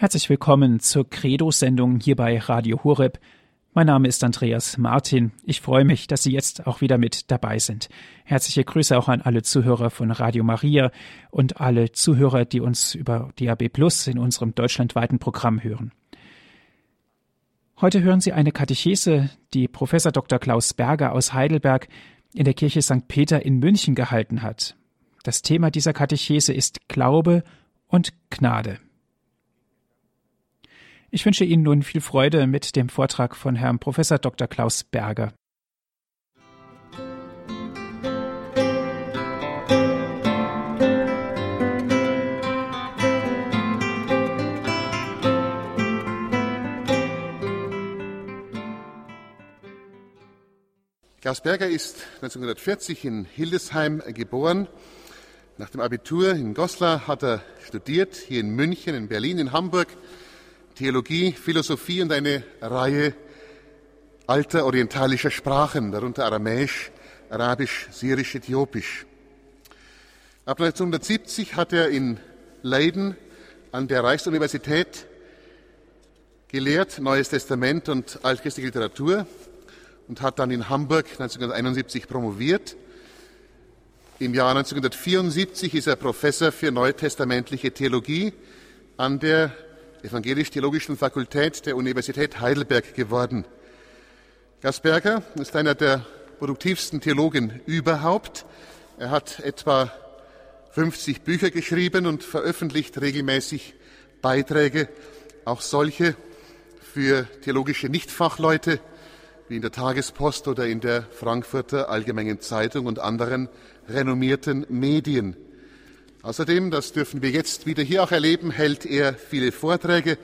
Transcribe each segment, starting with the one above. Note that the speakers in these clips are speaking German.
Herzlich willkommen zur Credo-Sendung hier bei Radio Horeb. Mein Name ist Andreas Martin. Ich freue mich, dass Sie jetzt auch wieder mit dabei sind. Herzliche Grüße auch an alle Zuhörer von Radio Maria und alle Zuhörer, die uns über DAB Plus in unserem deutschlandweiten Programm hören. Heute hören Sie eine Katechese, die Professor Dr. Klaus Berger aus Heidelberg in der Kirche St. Peter in München gehalten hat. Das Thema dieser Katechese ist Glaube und Gnade. Ich wünsche Ihnen nun viel Freude mit dem Vortrag von Herrn Professor Dr. Klaus Berger. Klaus Berger ist 1940 in Hildesheim geboren. Nach dem Abitur in Goslar hat er studiert, hier in München, in Berlin, in Hamburg, Theologie, Philosophie und eine Reihe alter orientalischer Sprachen, darunter Aramäisch, Arabisch, Syrisch, Äthiopisch. Ab 1970 hat er in Leiden an der Reichsuniversität gelehrt, Neues Testament und altchristliche Literatur und hat dann in Hamburg 1971 promoviert. Im Jahr 1974 ist er Professor für neutestamentliche Theologie an der Evangelisch-Theologischen Fakultät der Universität Heidelberg geworden. Gasberger ist einer der produktivsten Theologen überhaupt. Er hat etwa 50 Bücher geschrieben und veröffentlicht regelmäßig Beiträge, auch solche für theologische Nichtfachleute, wie in der Tagespost oder in der Frankfurter Allgemeinen Zeitung und anderen renommierten Medien. Außerdem, das dürfen wir jetzt wieder hier auch erleben, hält er viele Vorträge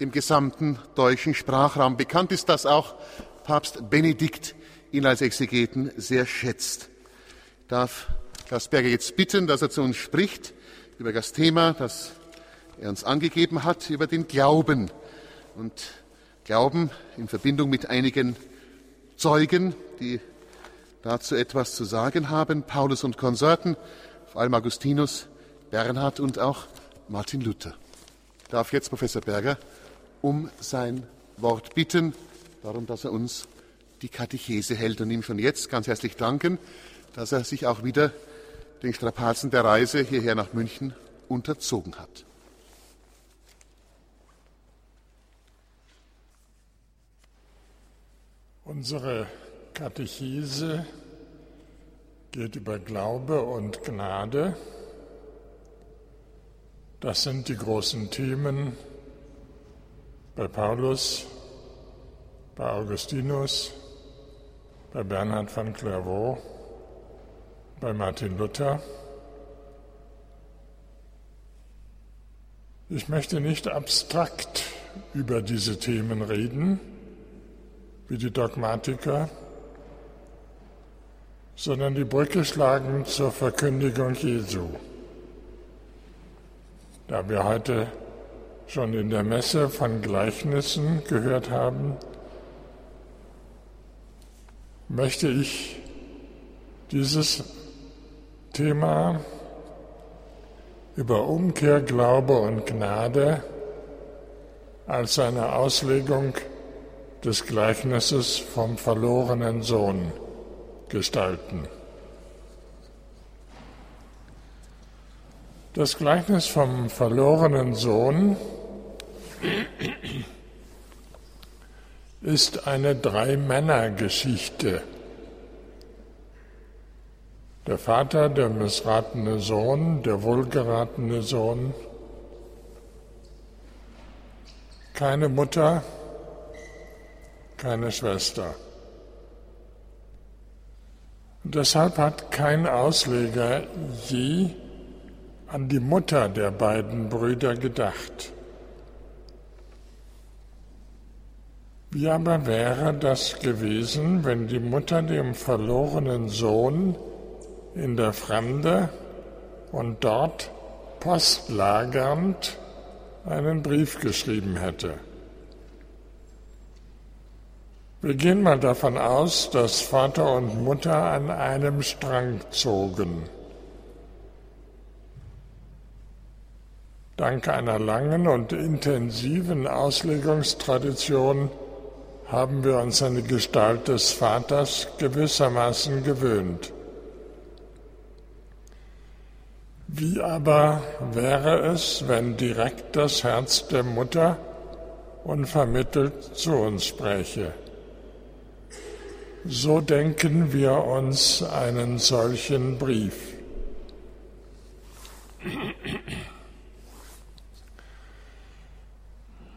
im gesamten deutschen Sprachraum. Bekannt ist, dass auch Papst Benedikt ihn als Exegeten sehr schätzt. Ich darf Gasberger jetzt bitten, dass er zu uns spricht über das Thema, das er uns angegeben hat, über den Glauben. Und Glauben in Verbindung mit einigen Zeugen, die dazu etwas zu sagen haben, Paulus und Konsorten, vor allem Augustinus, Bernhard und auch Martin Luther. Ich darf jetzt Professor Berger um sein Wort bitten, darum, dass er uns die Katechese hält und ihm schon jetzt ganz herzlich danken, dass er sich auch wieder den Strapazen der Reise hierher nach München unterzogen hat. Unsere Katechese geht über Glaube und Gnade. Das sind die großen Themen bei Paulus, bei Augustinus, bei Bernhard von Clairvaux, bei Martin Luther. Ich möchte nicht abstrakt über diese Themen reden, wie die Dogmatiker, sondern die Brücke schlagen zur Verkündigung Jesu. Da wir heute schon in der Messe von Gleichnissen gehört haben, möchte ich dieses Thema über Umkehr, Glaube und Gnade als eine Auslegung des Gleichnisses vom verlorenen Sohn gestalten. Das Gleichnis vom verlorenen Sohn ist eine Drei-Männer-Geschichte. Der Vater, der missratene Sohn, der wohlgeratene Sohn, keine Mutter, keine Schwester. Und deshalb hat kein Ausleger je an die Mutter der beiden Brüder gedacht. Wie aber wäre das gewesen, wenn die Mutter dem verlorenen Sohn in der Fremde und dort postlagernd einen Brief geschrieben hätte? Wir gehen mal davon aus, dass Vater und Mutter an einem Strang zogen. Dank einer langen und intensiven Auslegungstradition haben wir uns an die Gestalt des Vaters gewissermaßen gewöhnt. Wie aber wäre es, wenn direkt das Herz der Mutter unvermittelt zu uns spräche? So denken wir uns einen solchen Brief.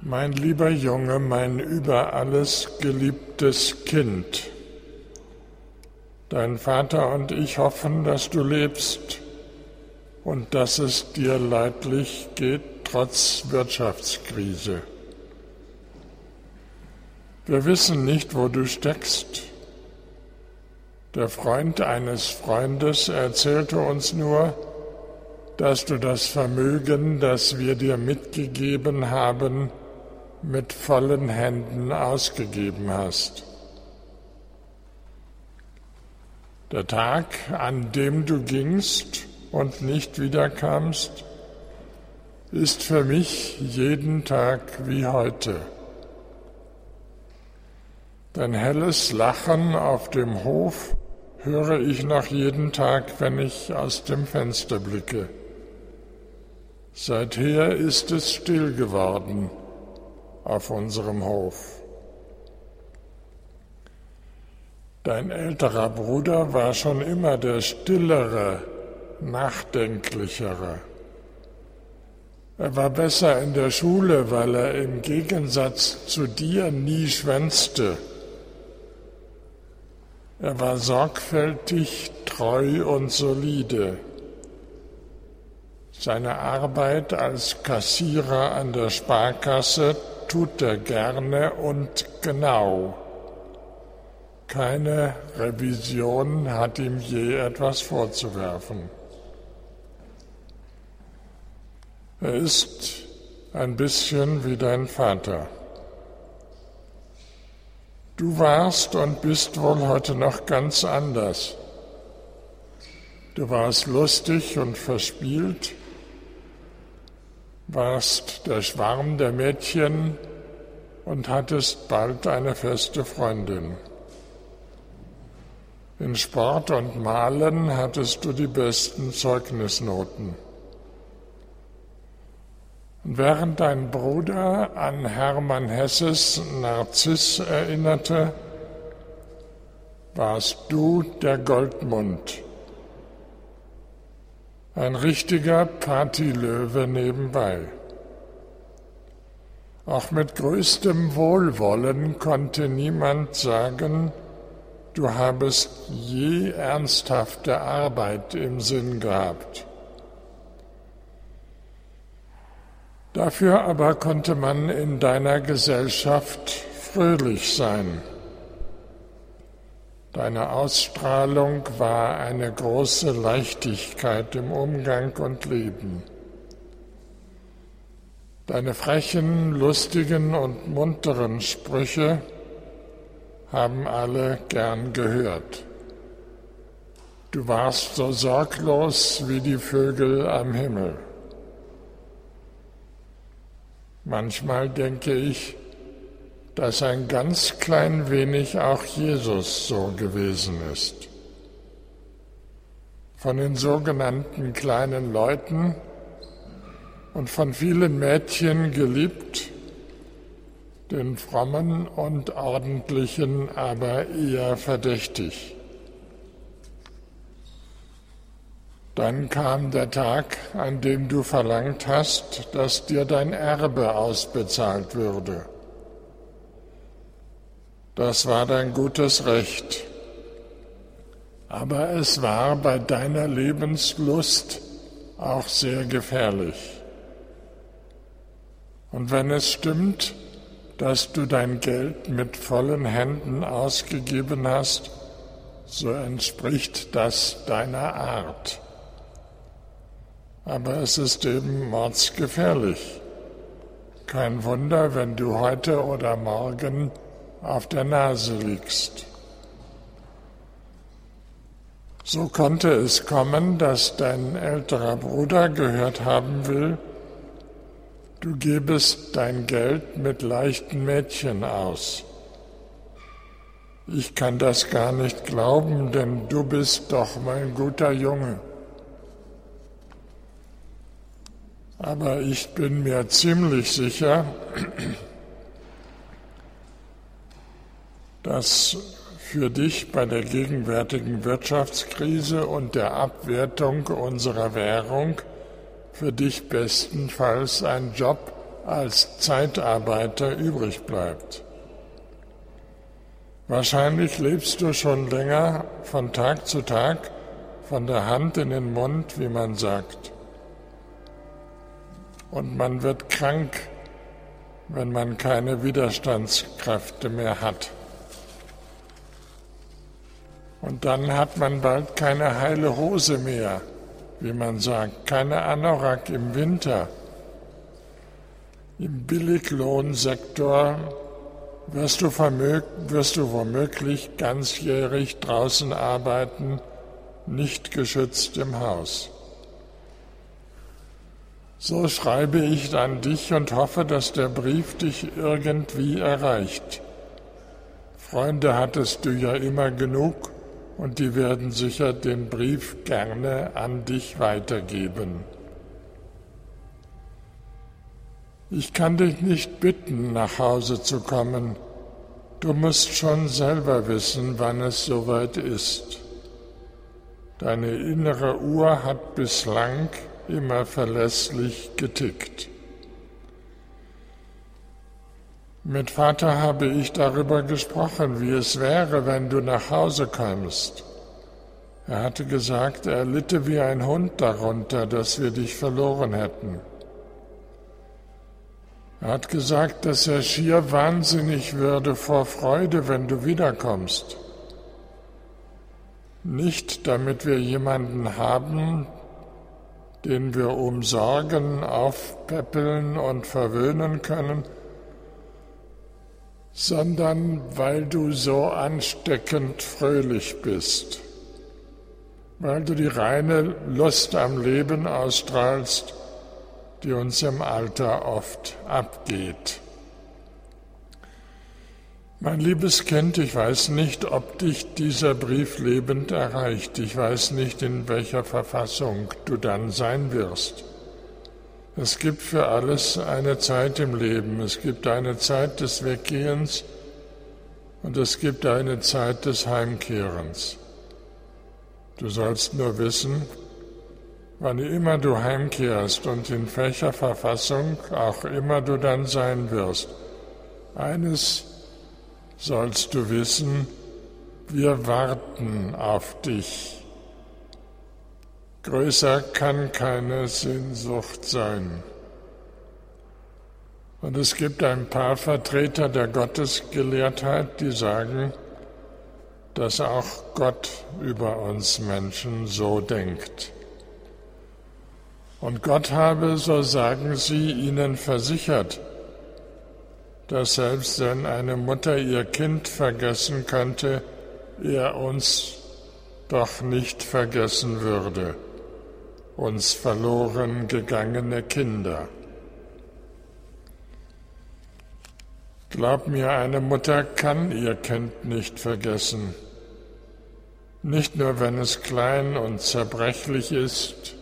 Mein lieber Junge, mein über alles geliebtes Kind, dein Vater und ich hoffen, dass du lebst und dass es dir leidlich geht trotz Wirtschaftskrise. Wir wissen nicht, wo du steckst. Der Freund eines Freundes erzählte uns nur, dass du das Vermögen, das wir dir mitgegeben haben, mit vollen Händen ausgegeben hast. Der Tag, an dem du gingst, und nicht wiederkamst, ist für mich jeden Tag wie heute. Dein helles Lachen auf dem Hof höre ich noch jeden Tag, wenn ich aus dem Fenster blicke. Seither ist es still geworden auf unserem Hof. Dein älterer Bruder war schon immer der stillere, nachdenklichere. Er war besser in der Schule, weil er im Gegensatz zu dir nie schwänzte. Er war sorgfältig, treu und solide. Seine Arbeit als Kassierer an der Sparkasse tut er gerne und genau. Keine Revision hat ihm je etwas vorzuwerfen. Er ist ein bisschen wie dein Vater. Du warst und bist wohl heute noch ganz anders. Du warst lustig und verspielt, warst der Schwarm der Mädchen und hattest bald eine feste Freundin. In Sport und Malen hattest du die besten Zeugnisnoten. Und während dein Bruder an Hermann Hesses Narziss erinnerte, warst du der Goldmund, ein richtiger Partylöwe nebenbei. Auch mit größtem Wohlwollen konnte niemand sagen, du habest je ernsthafte Arbeit im Sinn gehabt. Dafür aber konnte man in deiner Gesellschaft fröhlich sein. Deine Ausstrahlung war eine große Leichtigkeit im Umgang und Leben. Deine frechen, lustigen und munteren Sprüche haben alle gern gehört. Du warst so sorglos wie die Vögel am Himmel. Manchmal denke ich, dass ein ganz klein wenig auch Jesus so gewesen ist. Von den sogenannten kleinen Leuten und von vielen Mädchen geliebt, den frommen und ordentlichen aber eher verdächtig. Dann kam der Tag, an dem du verlangt hast, dass dir dein Erbe ausbezahlt würde. Das war dein gutes Recht. Aber es war bei deiner Lebenslust auch sehr gefährlich. Und wenn es stimmt, dass du dein Geld mit vollen Händen ausgegeben hast, so entspricht das deiner Art aber es ist eben mordsgefährlich. Kein Wunder, wenn du heute oder morgen auf der Nase liegst. So konnte es kommen, dass dein älterer Bruder gehört haben will, Du gebest dein Geld mit leichten Mädchen aus. Ich kann das gar nicht glauben, denn du bist doch mein guter Junge. Aber ich bin mir ziemlich sicher, dass für dich bei der gegenwärtigen Wirtschaftskrise und der Abwertung unserer Währung für dich bestenfalls ein Job als Zeitarbeiter übrig bleibt. Wahrscheinlich lebst du schon länger von Tag zu Tag von der Hand in den Mund, wie man sagt. Und man wird krank, wenn man keine Widerstandskräfte mehr hat. Und dann hat man bald keine heile Hose mehr, wie man sagt, keine Anorak im Winter. Im Billiglohnsektor wirst du, wirst du womöglich ganzjährig draußen arbeiten, nicht geschützt im Haus. So schreibe ich an dich und hoffe, dass der Brief dich irgendwie erreicht. Freunde hattest du ja immer genug und die werden sicher den Brief gerne an dich weitergeben. Ich kann dich nicht bitten, nach Hause zu kommen. Du musst schon selber wissen, wann es soweit ist. Deine innere Uhr hat bislang immer verlässlich getickt. Mit Vater habe ich darüber gesprochen, wie es wäre, wenn du nach Hause kommst. Er hatte gesagt, er litte wie ein Hund darunter, dass wir dich verloren hätten. Er hat gesagt, dass er schier wahnsinnig würde vor Freude, wenn du wiederkommst. Nicht damit wir jemanden haben, den wir umsorgen, aufpäppeln und verwöhnen können, sondern weil du so ansteckend fröhlich bist, weil du die reine Lust am Leben ausstrahlst, die uns im Alter oft abgeht. Mein liebes Kind, ich weiß nicht, ob dich dieser Brief lebend erreicht. Ich weiß nicht, in welcher Verfassung du dann sein wirst. Es gibt für alles eine Zeit im Leben. Es gibt eine Zeit des Weggehens und es gibt eine Zeit des Heimkehrens. Du sollst nur wissen, wann immer du heimkehrst und in welcher Verfassung auch immer du dann sein wirst. Eines sollst du wissen, wir warten auf dich. Größer kann keine Sehnsucht sein. Und es gibt ein paar Vertreter der Gottesgelehrtheit, die sagen, dass auch Gott über uns Menschen so denkt. Und Gott habe, so sagen sie, ihnen versichert, dass selbst wenn eine Mutter ihr Kind vergessen könnte, er uns doch nicht vergessen würde uns verloren gegangene Kinder. Glaub mir, eine Mutter kann ihr Kind nicht vergessen. Nicht nur, wenn es klein und zerbrechlich ist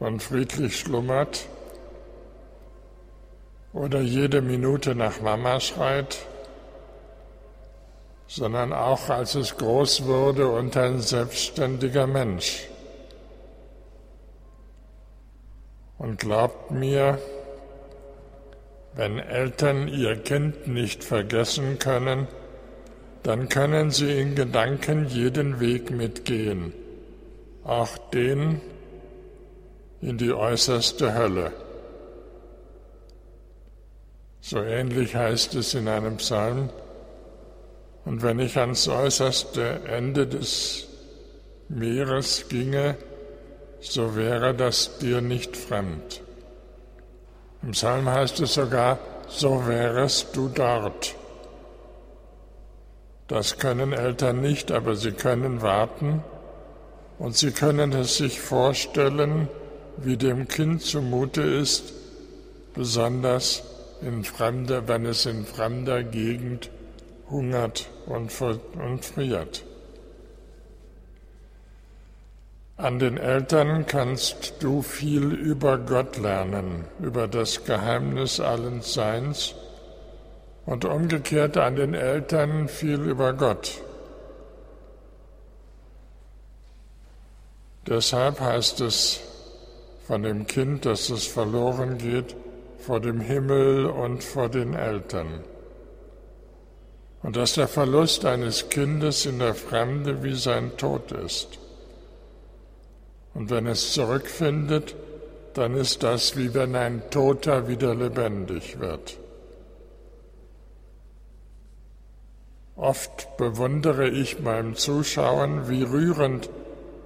und friedlich schlummert oder jede Minute nach Mama schreit, sondern auch als es groß wurde und ein selbstständiger Mensch Und glaubt mir, wenn Eltern ihr Kind nicht vergessen können, dann können sie in Gedanken jeden Weg mitgehen, auch den in die äußerste Hölle. So ähnlich heißt es in einem Psalm, und wenn ich ans äußerste Ende des Meeres ginge, so wäre das dir nicht fremd. Im Psalm heißt es sogar, so wärest du dort. Das können Eltern nicht, aber sie können warten und sie können es sich vorstellen, wie dem Kind zumute ist, besonders in fremder, wenn es in fremder Gegend hungert und, und friert. An den Eltern kannst du viel über Gott lernen, über das Geheimnis allen Seins und umgekehrt an den Eltern viel über Gott. Deshalb heißt es von dem Kind, dass es verloren geht, vor dem Himmel und vor den Eltern. Und dass der Verlust eines Kindes in der Fremde wie sein Tod ist. Und wenn es zurückfindet, dann ist das wie wenn ein Toter wieder lebendig wird. Oft bewundere ich beim Zuschauen, wie rührend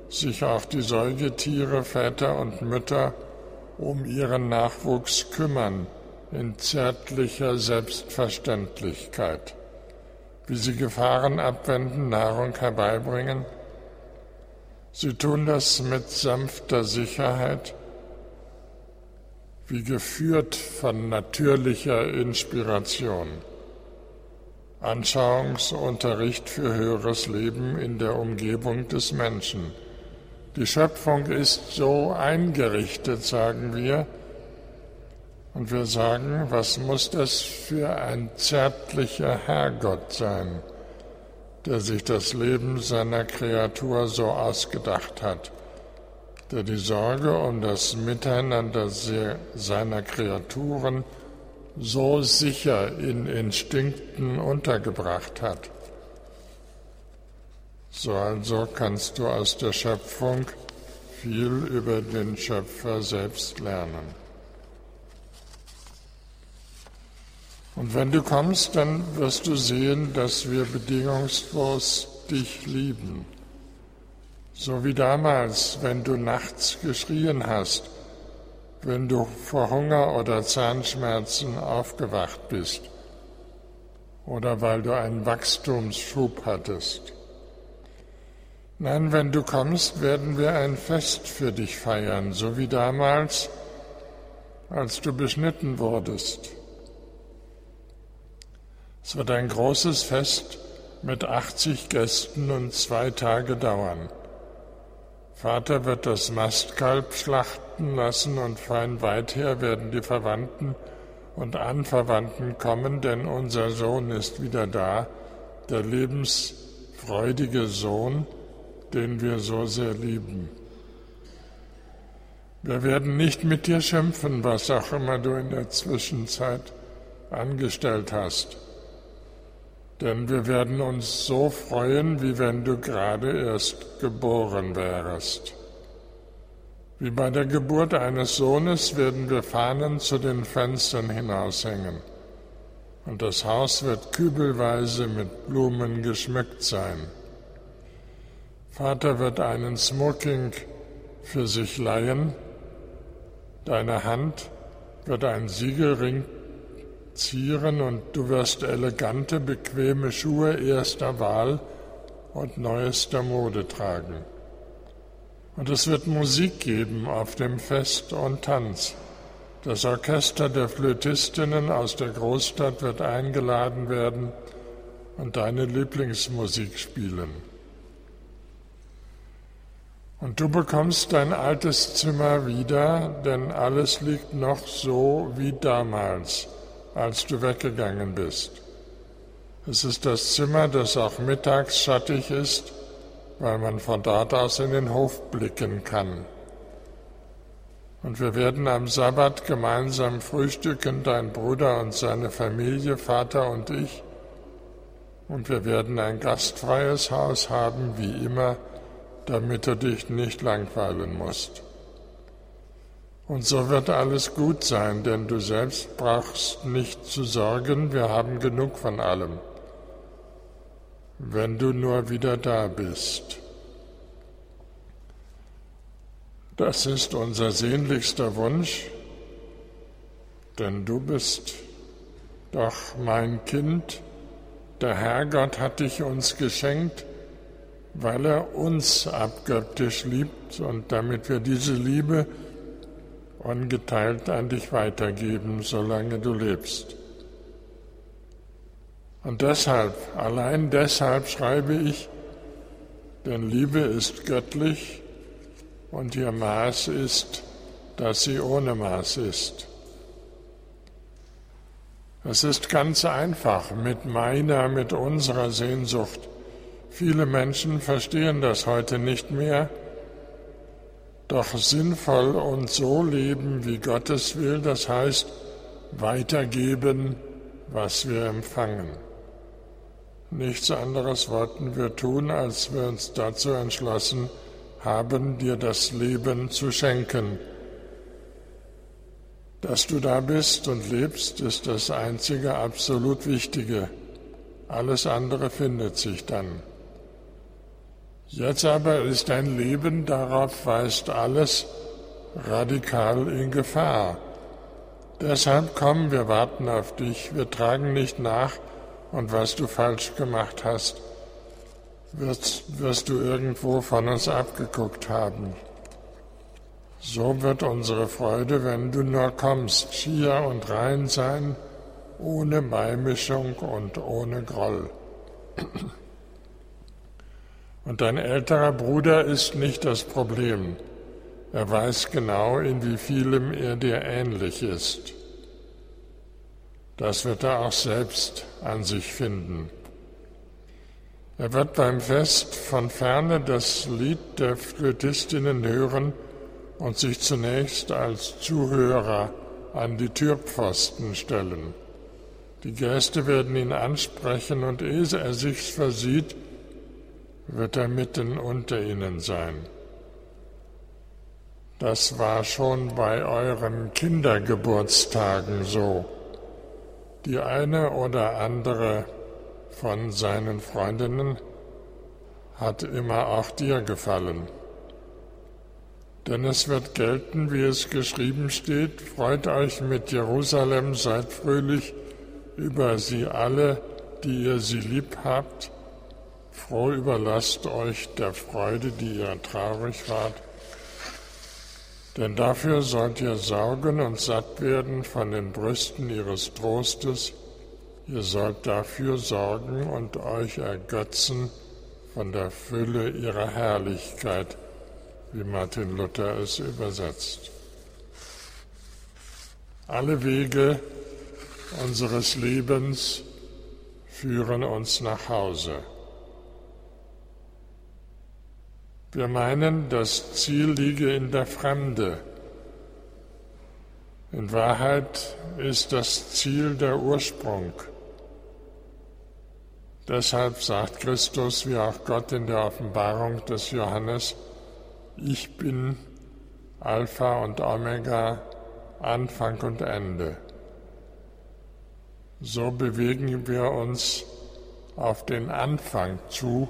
sich auch die Säugetiere, Väter und Mütter um ihren Nachwuchs kümmern in zärtlicher Selbstverständlichkeit, wie sie Gefahren abwenden, Nahrung herbeibringen. Sie tun das mit sanfter Sicherheit, wie geführt von natürlicher Inspiration. Anschauungsunterricht für höheres Leben in der Umgebung des Menschen die Schöpfung ist so eingerichtet, sagen wir. Und wir sagen, was muss das für ein zärtlicher Herrgott sein, der sich das Leben seiner Kreatur so ausgedacht hat, der die Sorge um das Miteinander seiner Kreaturen so sicher in Instinkten untergebracht hat. So also kannst du aus der Schöpfung viel über den Schöpfer selbst lernen. Und wenn du kommst, dann wirst du sehen, dass wir bedingungslos dich lieben. So wie damals, wenn du nachts geschrien hast, wenn du vor Hunger oder Zahnschmerzen aufgewacht bist oder weil du einen Wachstumsschub hattest. Nein, wenn du kommst, werden wir ein Fest für dich feiern, so wie damals, als du beschnitten wurdest. Es wird ein großes Fest mit 80 Gästen und zwei Tage dauern. Vater wird das Mastkalb schlachten lassen und fein weit her werden die Verwandten und kommen, denn unser Sohn ist wieder da, der lebensfreudige Sohn, den wir so sehr lieben. Wir werden nicht mit dir schimpfen, was auch immer du in der Zwischenzeit angestellt hast. Denn wir werden uns so freuen, wie wenn du gerade erst geboren wärest. Wie bei der Geburt eines Sohnes werden wir Fahnen zu den Fenstern hinaushängen. Und das Haus wird kübelweise mit Blumen geschmückt sein. Vater wird einen Smoking für sich leihen, deine Hand wird ein Siegelring zieren und du wirst elegante, bequeme Schuhe erster Wahl und neuester Mode tragen. Und es wird Musik geben auf dem Fest und Tanz. Das Orchester der Flötistinnen aus der Großstadt wird eingeladen werden und deine Lieblingsmusik spielen. Und du bekommst dein altes Zimmer wieder, denn alles liegt noch so wie damals, als du weggegangen bist. Es ist das Zimmer, das auch mittags schattig ist, weil man von dort aus in den Hof blicken kann. Und wir werden am Sabbat gemeinsam frühstücken, dein Bruder und seine Familie, Vater und ich. Und wir werden ein gastfreies Haus haben, wie immer, damit du dich nicht langweilen musst. Und so wird alles gut sein, denn du selbst brauchst nicht zu sorgen, wir haben genug von allem, wenn du nur wieder da bist. Das ist unser sehnlichster Wunsch, denn du bist doch mein Kind, der Herrgott hat dich uns geschenkt, weil er uns abgöttisch liebt. Und damit wir diese Liebe ungeteilt an dich weitergeben, solange du lebst. Und deshalb, allein deshalb schreibe ich, denn Liebe ist göttlich und ihr Maß ist, dass sie ohne Maß ist. Es ist ganz einfach mit meiner, mit unserer Sehnsucht. Viele Menschen verstehen das heute nicht mehr, doch sinnvoll und so leben, wie Gottes will, das heißt weitergeben, was wir empfangen. Nichts anderes wollten wir tun, als wir uns dazu entschlossen haben, dir das Leben zu schenken. Dass du da bist und lebst, ist das einzige absolut Wichtige. Alles andere findet sich dann. Jetzt aber ist dein Leben, darauf weist alles radikal in Gefahr. Deshalb komm, wir warten auf dich, wir tragen nicht nach, und was du falsch gemacht hast, wirst, wirst du irgendwo von uns abgeguckt haben. So wird unsere Freude, wenn du nur kommst, schier und rein sein, ohne Beimischung und ohne Groll. Und dein älterer Bruder ist nicht das Problem. Er weiß genau, in wie vielem er dir ähnlich ist. Das wird er auch selbst an sich finden. Er wird beim Fest von ferne das Lied der Flötistinnen hören und sich zunächst als Zuhörer an die Türpfosten stellen. Die Gäste werden ihn ansprechen und ehe er sich versieht, wird er mitten unter ihnen sein. Das war schon bei euren Kindergeburtstagen so. Die eine oder andere von seinen Freundinnen hat immer auch dir gefallen. Denn es wird gelten, wie es geschrieben steht, freut euch mit Jerusalem, seid fröhlich über sie alle, die ihr sie lieb habt, froh überlasst euch der Freude, die ihr traurig wart. Denn dafür sollt ihr saugen und satt werden von den Brüsten ihres Trostes. Ihr sollt dafür sorgen und euch ergötzen von der Fülle ihrer Herrlichkeit, wie Martin Luther es übersetzt. Alle Wege unseres Lebens führen uns nach Hause. Wir meinen, das Ziel liege in der Fremde. In Wahrheit ist das Ziel der Ursprung. Deshalb sagt Christus, wie auch Gott in der Offenbarung des Johannes, ich bin Alpha und Omega, Anfang und Ende. So bewegen wir uns auf den Anfang zu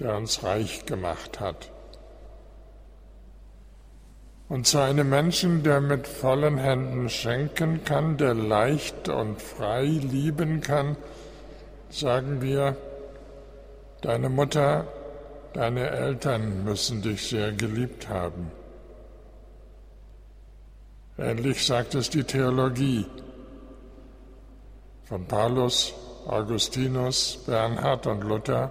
der uns reich gemacht hat. Und zu einem Menschen, der mit vollen Händen schenken kann, der leicht und frei lieben kann, sagen wir, deine Mutter, deine Eltern müssen dich sehr geliebt haben. Ähnlich sagt es die Theologie von Paulus, Augustinus, Bernhard und Luther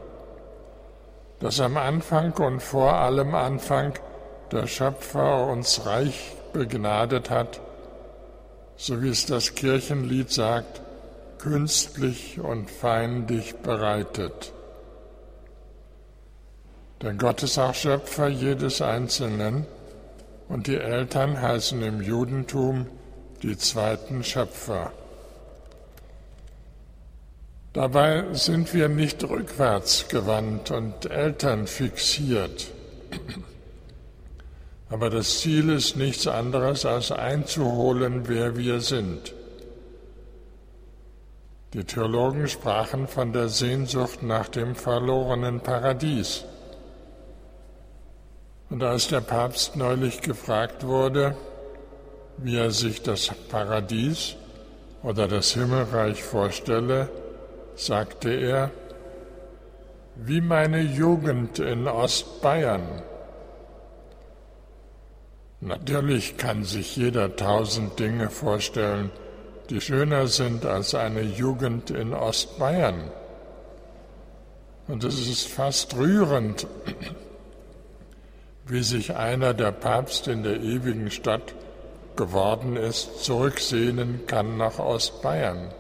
dass am Anfang und vor allem Anfang der Schöpfer uns reich begnadet hat, so wie es das Kirchenlied sagt, künstlich und feindlich bereitet. Denn Gott ist auch Schöpfer jedes Einzelnen und die Eltern heißen im Judentum die zweiten Schöpfer. Dabei sind wir nicht rückwärts gewandt und Eltern fixiert. Aber das Ziel ist nichts anderes, als einzuholen, wer wir sind. Die Theologen sprachen von der Sehnsucht nach dem verlorenen Paradies. Und als der Papst neulich gefragt wurde, wie er sich das Paradies oder das Himmelreich vorstelle, sagte er, wie meine Jugend in Ostbayern. Natürlich kann sich jeder tausend Dinge vorstellen, die schöner sind als eine Jugend in Ostbayern. Und es ist fast rührend, wie sich einer, der Papst in der ewigen Stadt geworden ist, zurücksehnen kann nach Ostbayern.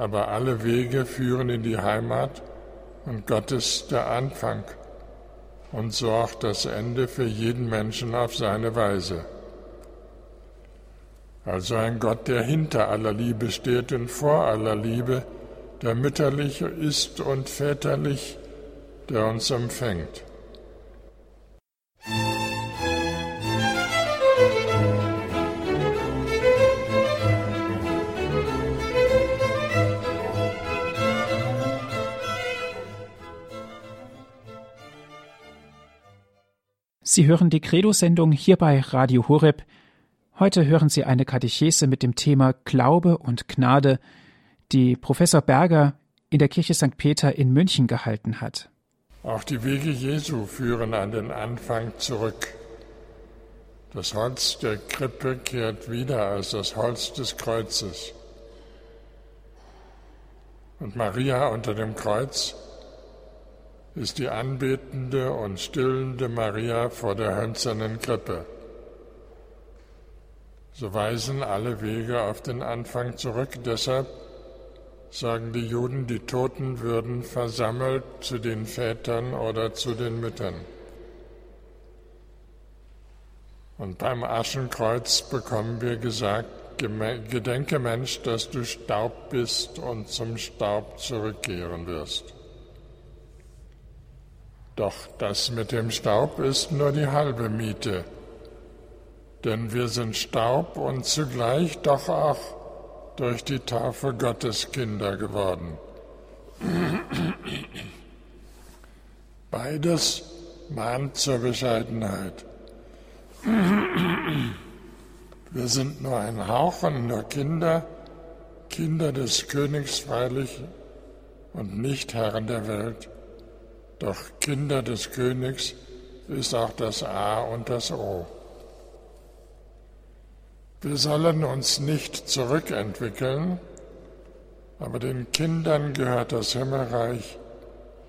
Aber alle Wege führen in die Heimat und Gott ist der Anfang und so auch das Ende für jeden Menschen auf seine Weise. Also ein Gott, der hinter aller Liebe steht und vor aller Liebe, der mütterlich ist und väterlich, der uns empfängt. Sie hören die Credo-Sendung hier bei Radio Horeb. Heute hören Sie eine Katechese mit dem Thema Glaube und Gnade, die Professor Berger in der Kirche St. Peter in München gehalten hat. Auch die Wege Jesu führen an den Anfang zurück. Das Holz der Krippe kehrt wieder als das Holz des Kreuzes. Und Maria unter dem Kreuz ist die anbetende und stillende Maria vor der hölzernen Krippe. So weisen alle Wege auf den Anfang zurück. Deshalb sagen die Juden, die Toten würden versammelt zu den Vätern oder zu den Müttern. Und beim Aschenkreuz bekommen wir gesagt, Gedenke Mensch, dass du Staub bist und zum Staub zurückkehren wirst. Doch das mit dem Staub ist nur die halbe Miete, denn wir sind Staub und zugleich doch auch durch die Taufe Gottes Kinder geworden. Beides mahnt zur Bescheidenheit. Wir sind nur ein Hauch und nur Kinder, Kinder des Königs freilich und nicht Herren der Welt. Doch Kinder des Königs ist auch das A und das O. Wir sollen uns nicht zurückentwickeln, aber den Kindern gehört das Himmelreich,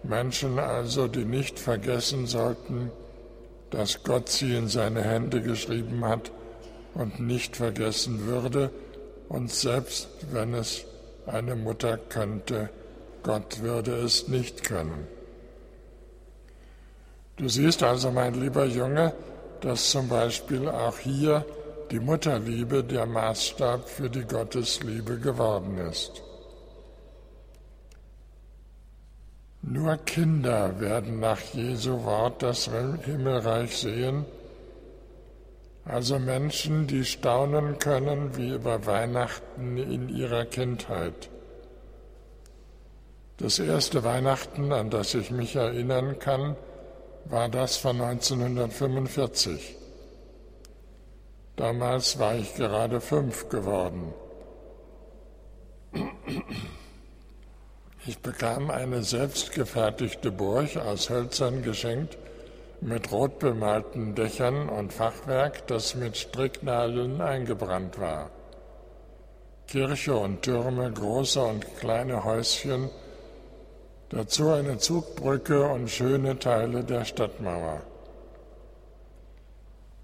Menschen also, die nicht vergessen sollten, dass Gott sie in seine Hände geschrieben hat und nicht vergessen würde, und selbst wenn es eine Mutter könnte, Gott würde es nicht können. Du siehst also, mein lieber Junge, dass zum Beispiel auch hier die Mutterliebe der Maßstab für die Gottesliebe geworden ist. Nur Kinder werden nach Jesu Wort das Himmelreich sehen, also Menschen, die staunen können wie über Weihnachten in ihrer Kindheit. Das erste Weihnachten, an das ich mich erinnern kann, war das von 1945. Damals war ich gerade fünf geworden. Ich bekam eine selbstgefertigte Burg aus Hölzern geschenkt, mit rot bemalten Dächern und Fachwerk, das mit Stricknadeln eingebrannt war. Kirche und Türme, große und kleine Häuschen, Dazu eine Zugbrücke und schöne Teile der Stadtmauer.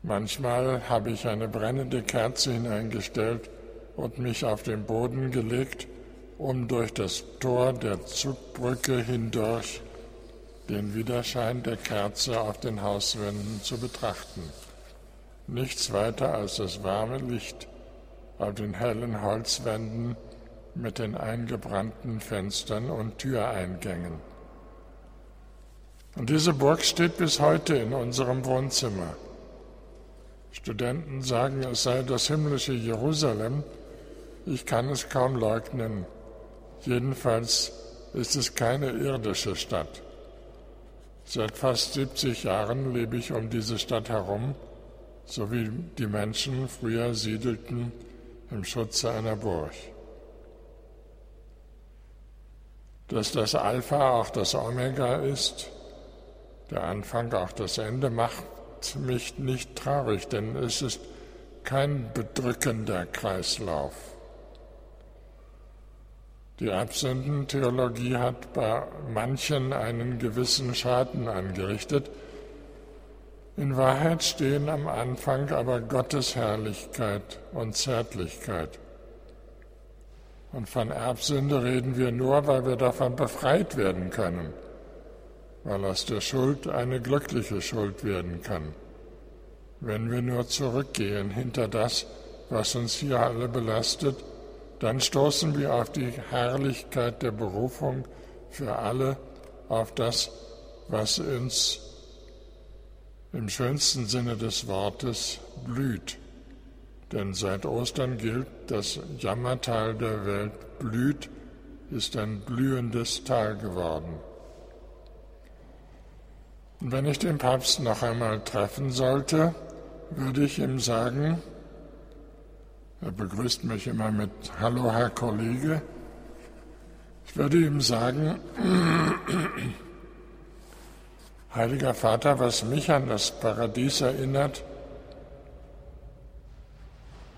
Manchmal habe ich eine brennende Kerze hineingestellt und mich auf den Boden gelegt, um durch das Tor der Zugbrücke hindurch den Widerschein der Kerze auf den Hauswänden zu betrachten. Nichts weiter als das warme Licht auf den hellen Holzwänden mit den eingebrannten Fenstern und Türeingängen. Und diese Burg steht bis heute in unserem Wohnzimmer. Studenten sagen, es sei das himmlische Jerusalem. Ich kann es kaum leugnen. Jedenfalls ist es keine irdische Stadt. Seit fast 70 Jahren lebe ich um diese Stadt herum, so wie die Menschen früher siedelten im Schutze einer Burg. Dass das Alpha auch das Omega ist, der Anfang auch das Ende, macht mich nicht traurig, denn es ist kein bedrückender Kreislauf. Die Absündentheologie hat bei manchen einen gewissen Schaden angerichtet. In Wahrheit stehen am Anfang aber Gottes Herrlichkeit und Zärtlichkeit. Und von Erbsünde reden wir nur, weil wir davon befreit werden können, weil aus der Schuld eine glückliche Schuld werden kann. Wenn wir nur zurückgehen hinter das, was uns hier alle belastet, dann stoßen wir auf die Herrlichkeit der Berufung für alle, auf das, was uns im schönsten Sinne des Wortes blüht. Denn seit Ostern gilt, das Jammertal der Welt blüht, ist ein blühendes Tal geworden. Und wenn ich den Papst noch einmal treffen sollte, würde ich ihm sagen, er begrüßt mich immer mit Hallo, Herr Kollege, ich würde ihm sagen, Heiliger Vater, was mich an das Paradies erinnert,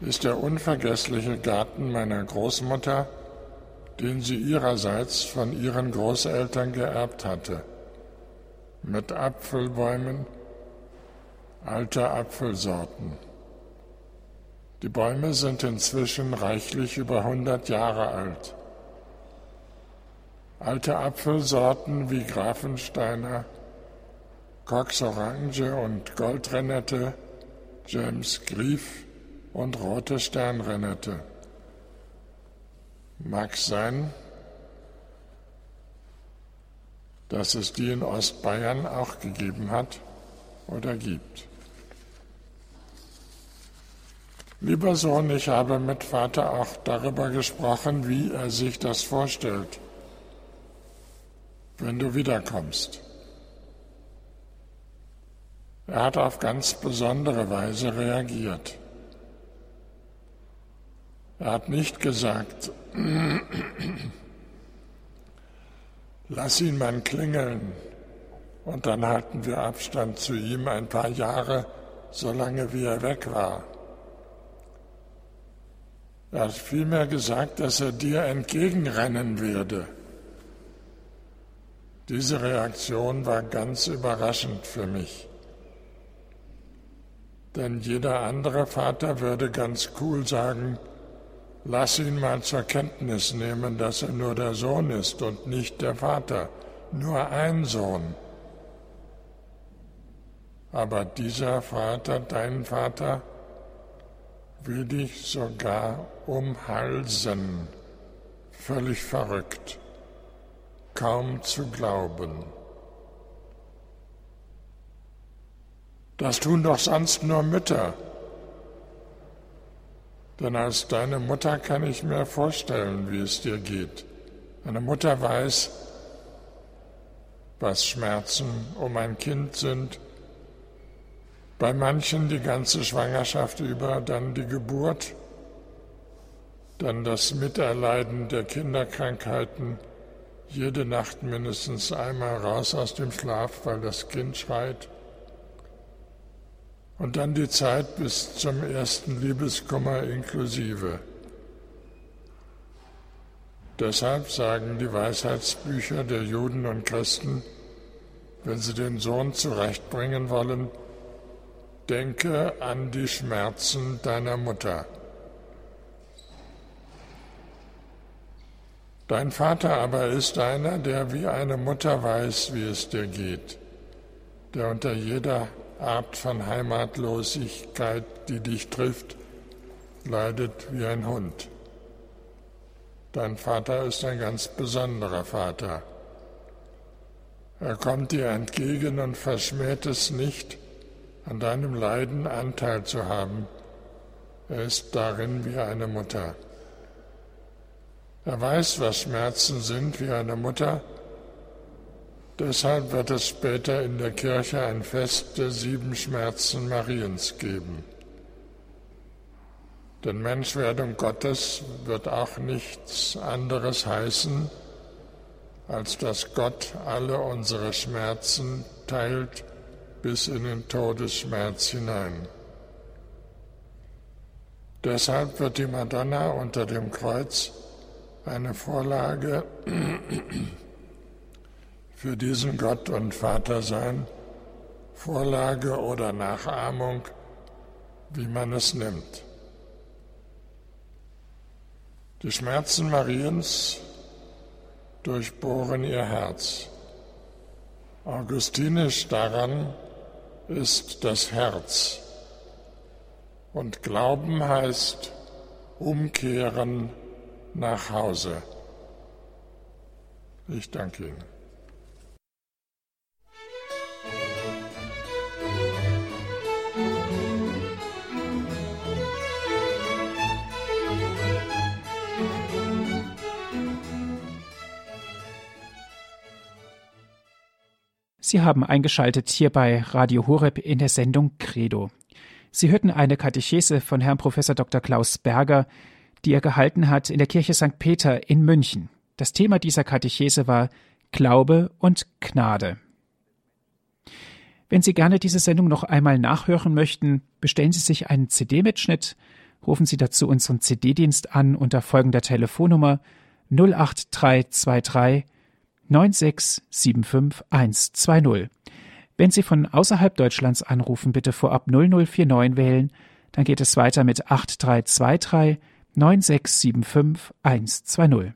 ist der unvergessliche Garten meiner Großmutter, den sie ihrerseits von ihren Großeltern geerbt hatte, mit Apfelbäumen, alter Apfelsorten. Die Bäume sind inzwischen reichlich über 100 Jahre alt. Alte Apfelsorten wie Grafensteiner, Cox Orange und Goldrenette, James Grief, und rote Sternrennete. Mag sein, dass es die in Ostbayern auch gegeben hat oder gibt. Lieber Sohn, ich habe mit Vater auch darüber gesprochen, wie er sich das vorstellt, wenn du wiederkommst. Er hat auf ganz besondere Weise reagiert. Er hat nicht gesagt, lass ihn mal klingeln und dann halten wir Abstand zu ihm ein paar Jahre, solange wie er weg war. Er hat vielmehr gesagt, dass er dir entgegenrennen würde. Diese Reaktion war ganz überraschend für mich. Denn jeder andere Vater würde ganz cool sagen, Lass ihn mal zur Kenntnis nehmen, dass er nur der Sohn ist und nicht der Vater, nur ein Sohn. Aber dieser Vater, dein Vater, will dich sogar umhalsen, völlig verrückt, kaum zu glauben. Das tun doch sonst nur Mütter. Denn als deine Mutter kann ich mir vorstellen, wie es dir geht. Eine Mutter weiß, was Schmerzen um ein Kind sind. Bei manchen die ganze Schwangerschaft über, dann die Geburt, dann das Miterleiden der Kinderkrankheiten, jede Nacht mindestens einmal raus aus dem Schlaf, weil das Kind schreit. Und dann die Zeit bis zum ersten Liebeskummer inklusive. Deshalb sagen die Weisheitsbücher der Juden und Christen, wenn sie den Sohn zurechtbringen wollen, denke an die Schmerzen deiner Mutter. Dein Vater aber ist einer, der wie eine Mutter weiß, wie es dir geht, der unter jeder Art von Heimatlosigkeit, die dich trifft, leidet wie ein Hund. Dein Vater ist ein ganz besonderer Vater. Er kommt dir entgegen und verschmäht es nicht, an deinem Leiden Anteil zu haben. Er ist darin wie eine Mutter. Er weiß, was Schmerzen sind wie eine Mutter, Deshalb wird es später in der Kirche ein Fest der sieben Schmerzen Mariens geben. Denn Menschwerdung Gottes wird auch nichts anderes heißen, als dass Gott alle unsere Schmerzen teilt bis in den Todesschmerz hinein. Deshalb wird die Madonna unter dem Kreuz eine Vorlage für diesen Gott und Vater sein, Vorlage oder Nachahmung, wie man es nimmt. Die Schmerzen Mariens durchbohren ihr Herz. Augustinisch daran ist das Herz. Und Glauben heißt umkehren nach Hause. Ich danke Ihnen. Sie haben eingeschaltet hier bei Radio Horeb in der Sendung Credo. Sie hörten eine Katechese von Herrn Professor Dr. Klaus Berger, die er gehalten hat in der Kirche St. Peter in München. Das Thema dieser Katechese war Glaube und Gnade. Wenn Sie gerne diese Sendung noch einmal nachhören möchten, bestellen Sie sich einen CD-Mitschnitt, rufen Sie dazu unseren CD-Dienst an unter folgender Telefonnummer 08323 9675120. Wenn Sie von außerhalb Deutschlands anrufen, bitte vorab 0049 wählen, dann geht es weiter mit 8323 9675120.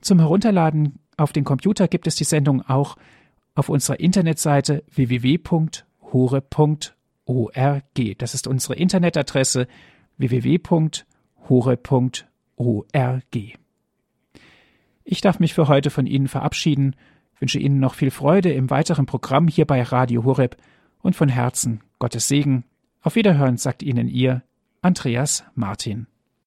Zum Herunterladen auf den Computer gibt es die Sendung auch auf unserer Internetseite www.hore.org. Das ist unsere Internetadresse www.hore.org. Ich darf mich für heute von Ihnen verabschieden, wünsche Ihnen noch viel Freude im weiteren Programm hier bei Radio Horeb und von Herzen Gottes Segen. Auf Wiederhören sagt Ihnen Ihr Andreas Martin.